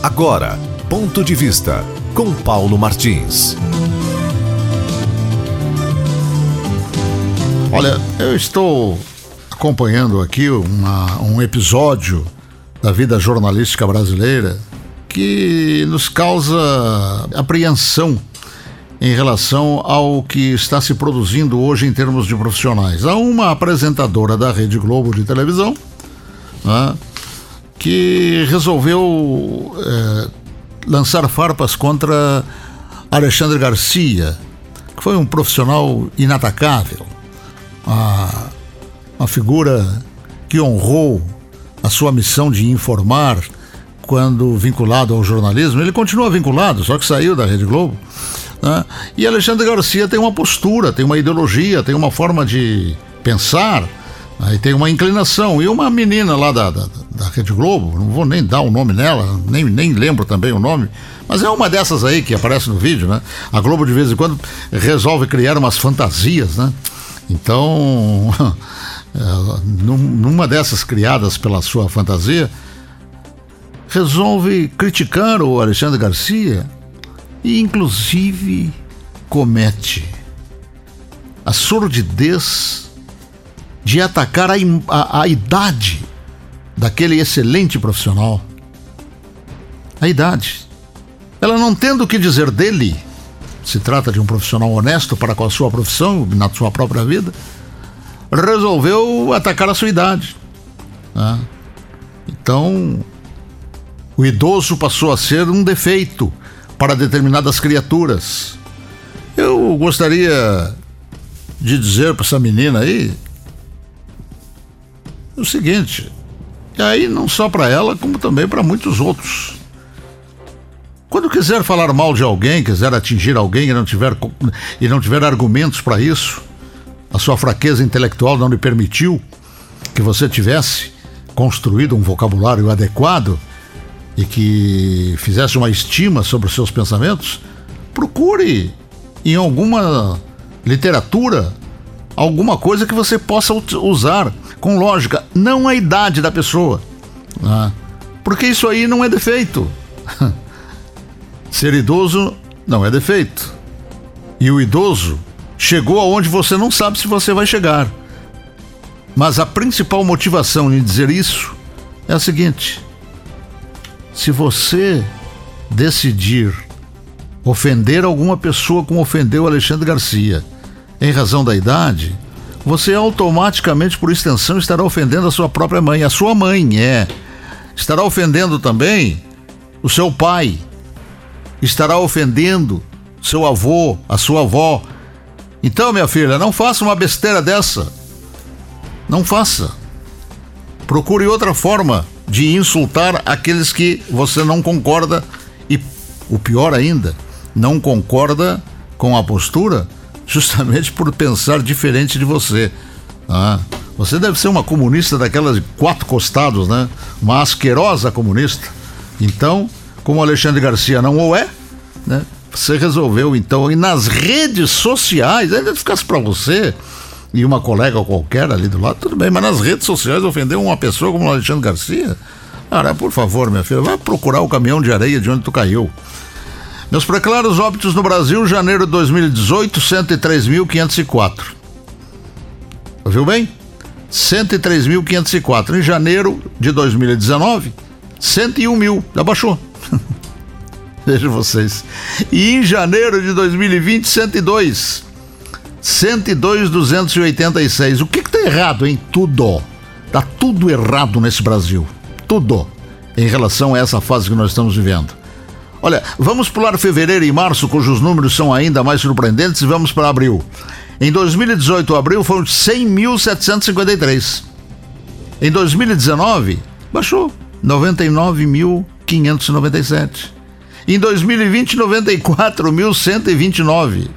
Agora, ponto de vista com Paulo Martins. Olha, eu estou acompanhando aqui uma, um episódio da vida jornalística brasileira que nos causa apreensão em relação ao que está se produzindo hoje em termos de profissionais. Há uma apresentadora da Rede Globo de televisão né, que resolveu é, lançar farpas contra Alexandre Garcia, que foi um profissional inatacável, uma, uma figura que honrou a sua missão de informar quando vinculado ao jornalismo. Ele continua vinculado, só que saiu da Rede Globo. Né? E Alexandre Garcia tem uma postura, tem uma ideologia, tem uma forma de pensar, aí tem uma inclinação. E uma menina lá da, da, da, Rede Globo, não vou nem dar o nome nela, nem, nem lembro também o nome, mas é uma dessas aí que aparece no vídeo, né? A Globo de vez em quando resolve criar umas fantasias, né? Então, numa dessas criadas pela sua fantasia, resolve criticar o Alexandre Garcia e, inclusive, comete a sordidez de atacar a, a, a idade daquele excelente profissional. A idade. Ela não tendo o que dizer dele, se trata de um profissional honesto para com a sua profissão, na sua própria vida, resolveu atacar a sua idade. Né? Então, o idoso passou a ser um defeito para determinadas criaturas. Eu gostaria de dizer para essa menina aí o seguinte, e aí não só para ela, como também para muitos outros. Quando quiser falar mal de alguém, quiser atingir alguém e não tiver, e não tiver argumentos para isso, a sua fraqueza intelectual não lhe permitiu que você tivesse construído um vocabulário adequado, e que fizesse uma estima sobre os seus pensamentos, procure em alguma literatura alguma coisa que você possa usar com lógica, não a idade da pessoa. Né? Porque isso aí não é defeito. Ser idoso não é defeito. E o idoso chegou aonde você não sabe se você vai chegar. Mas a principal motivação em dizer isso é a seguinte: se você decidir ofender alguma pessoa como ofendeu Alexandre Garcia, em razão da idade, você automaticamente, por extensão, estará ofendendo a sua própria mãe. A sua mãe é. Estará ofendendo também o seu pai. Estará ofendendo seu avô, a sua avó. Então, minha filha, não faça uma besteira dessa. Não faça. Procure outra forma de insultar aqueles que você não concorda e, o pior ainda, não concorda com a postura justamente por pensar diferente de você. Ah, você deve ser uma comunista daquelas de quatro costados, né? Uma asquerosa comunista. Então, como Alexandre Garcia não o é, né? Você resolveu então, e nas redes sociais, ainda ficasse para você e uma colega qualquer ali do lado, tudo bem, mas nas redes sociais ofender uma pessoa como o Alexandre Garcia? Cara, por favor, minha filha, vai procurar o caminhão de areia de onde tu caiu. Meus preclaros óbitos no Brasil, janeiro de 2018, 103.504. Ouviu bem? 103.504. Em janeiro de 2019, 101 mil. Já baixou. Veja vocês. E em janeiro de 2020, 102. 102,286. O que está errado em tudo? Está tudo errado nesse Brasil. Tudo. Em relação a essa fase que nós estamos vivendo. Olha, vamos pular fevereiro e março, cujos números são ainda mais surpreendentes, e vamos para abril. Em 2018, abril foram 100.753. Em 2019, baixou 99.597. Em 2020, 94.129.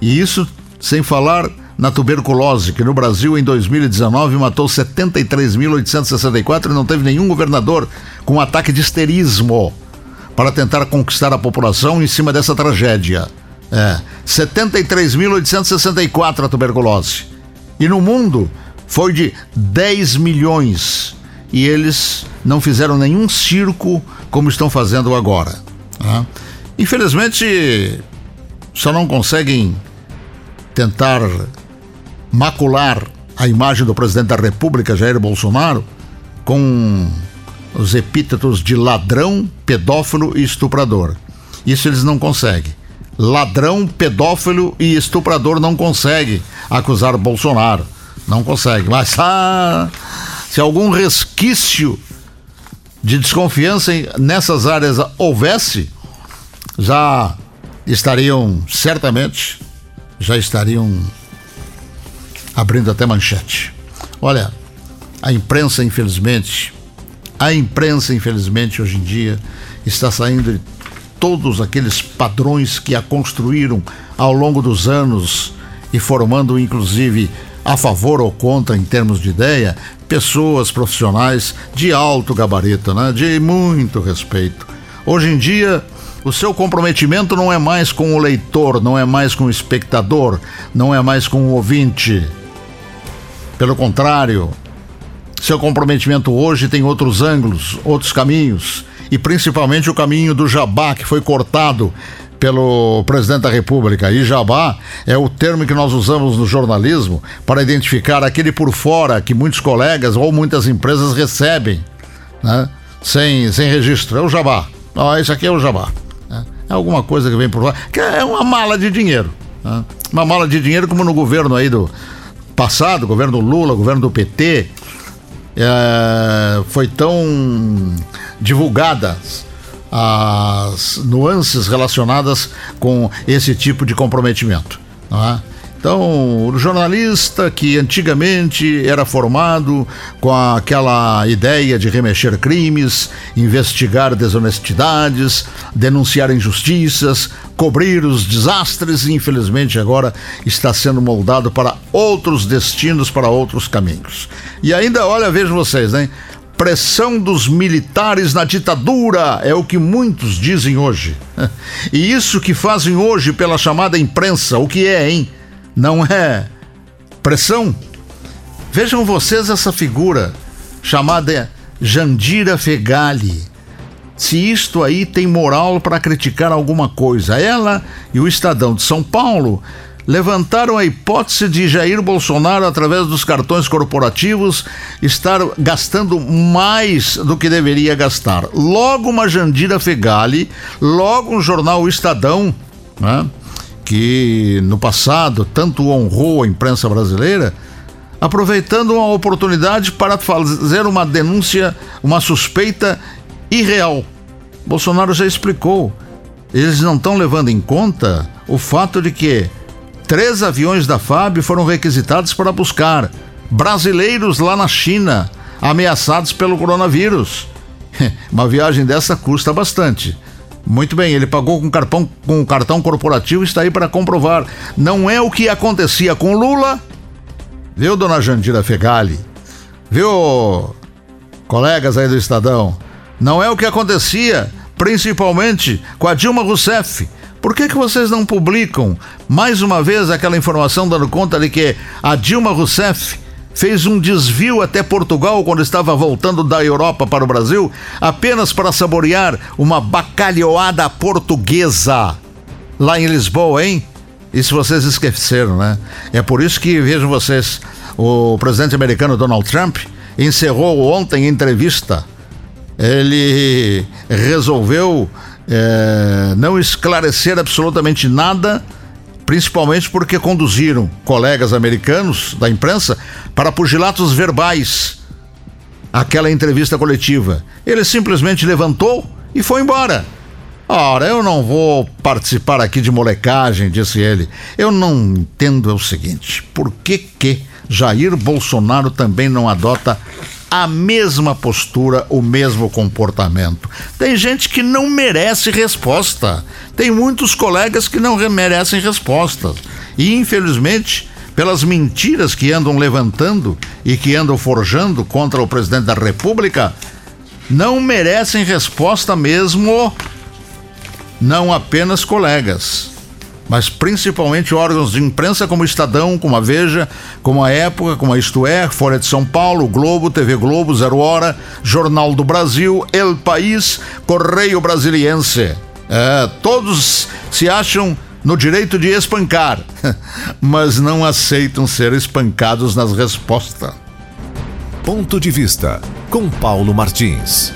E isso sem falar na tuberculose, que no Brasil em 2019 matou 73.864 e não teve nenhum governador com ataque de histerismo para tentar conquistar a população em cima dessa tragédia. É, 73.864 a tuberculose. E no mundo foi de 10 milhões e eles não fizeram nenhum circo como estão fazendo agora. Né? Infelizmente, só não conseguem tentar macular a imagem do presidente da República, Jair Bolsonaro, com os epítetos de ladrão, pedófilo e estuprador. Isso eles não conseguem. Ladrão, pedófilo e estuprador não consegue acusar Bolsonaro. Não consegue. Mas ah, se algum resquício de desconfiança nessas áreas houvesse, já estariam certamente já estariam abrindo até manchete. Olha, a imprensa, infelizmente, a imprensa, infelizmente, hoje em dia está saindo de todos aqueles padrões que a construíram ao longo dos anos e formando, inclusive, a favor ou contra em termos de ideia, pessoas profissionais de alto gabarito, né? de muito respeito. Hoje em dia, o seu comprometimento não é mais com o leitor, não é mais com o espectador, não é mais com o ouvinte. Pelo contrário, seu comprometimento hoje tem outros ângulos, outros caminhos, e principalmente o caminho do jabá que foi cortado pelo presidente da República. E jabá é o termo que nós usamos no jornalismo para identificar aquele por fora que muitos colegas ou muitas empresas recebem, né? sem, sem registro. É o jabá. Ah, isso aqui é o jabá. É alguma coisa que vem por lá, que é uma mala de dinheiro. Né? Uma mala de dinheiro como no governo aí do passado, governo Lula, governo do PT, é, foi tão divulgadas as nuances relacionadas com esse tipo de comprometimento. Não é? Então, o jornalista que antigamente era formado com aquela ideia de remexer crimes, investigar desonestidades, denunciar injustiças, cobrir os desastres, infelizmente agora está sendo moldado para outros destinos, para outros caminhos. E ainda, olha, vejam vocês, né? pressão dos militares na ditadura, é o que muitos dizem hoje. E isso que fazem hoje pela chamada imprensa, o que é, hein? Não é pressão. Vejam vocês essa figura chamada Jandira Fegali. Se isto aí tem moral para criticar alguma coisa. Ela e o Estadão de São Paulo levantaram a hipótese de Jair Bolsonaro, através dos cartões corporativos, estar gastando mais do que deveria gastar. Logo uma Jandira Fegali, logo um jornal Estadão, né? Que no passado tanto honrou a imprensa brasileira, aproveitando uma oportunidade para fazer uma denúncia, uma suspeita irreal. Bolsonaro já explicou. Eles não estão levando em conta o fato de que três aviões da FAB foram requisitados para buscar brasileiros lá na China ameaçados pelo coronavírus. Uma viagem dessa custa bastante. Muito bem, ele pagou com cartão, com cartão corporativo está aí para comprovar. Não é o que acontecia com Lula, viu, dona Jandira Fegali? Viu, colegas aí do Estadão? Não é o que acontecia, principalmente com a Dilma Rousseff. Por que, que vocês não publicam mais uma vez aquela informação dando conta de que a Dilma Rousseff fez um desvio até Portugal quando estava voltando da Europa para o Brasil, apenas para saborear uma bacalhoada portuguesa lá em Lisboa, hein? Isso vocês esqueceram, né? É por isso que, vejam vocês, o presidente americano Donald Trump encerrou ontem entrevista. Ele resolveu é, não esclarecer absolutamente nada principalmente porque conduziram colegas americanos da imprensa para pugilatos verbais aquela entrevista coletiva. Ele simplesmente levantou e foi embora. Ora, eu não vou participar aqui de molecagem, disse ele. Eu não entendo é o seguinte: por que que Jair Bolsonaro também não adota a mesma postura, o mesmo comportamento. Tem gente que não merece resposta. Tem muitos colegas que não merecem respostas. E, infelizmente, pelas mentiras que andam levantando e que andam forjando contra o presidente da República, não merecem resposta mesmo, não apenas colegas, mas principalmente órgãos de imprensa como Estadão, como a Veja, como a Época, como a Isto É, Folha de São Paulo, Globo, TV Globo, Zero Hora, Jornal do Brasil, El País, Correio Brasiliense. É, todos se acham no direito de espancar, mas não aceitam ser espancados nas respostas. Ponto de vista com Paulo Martins.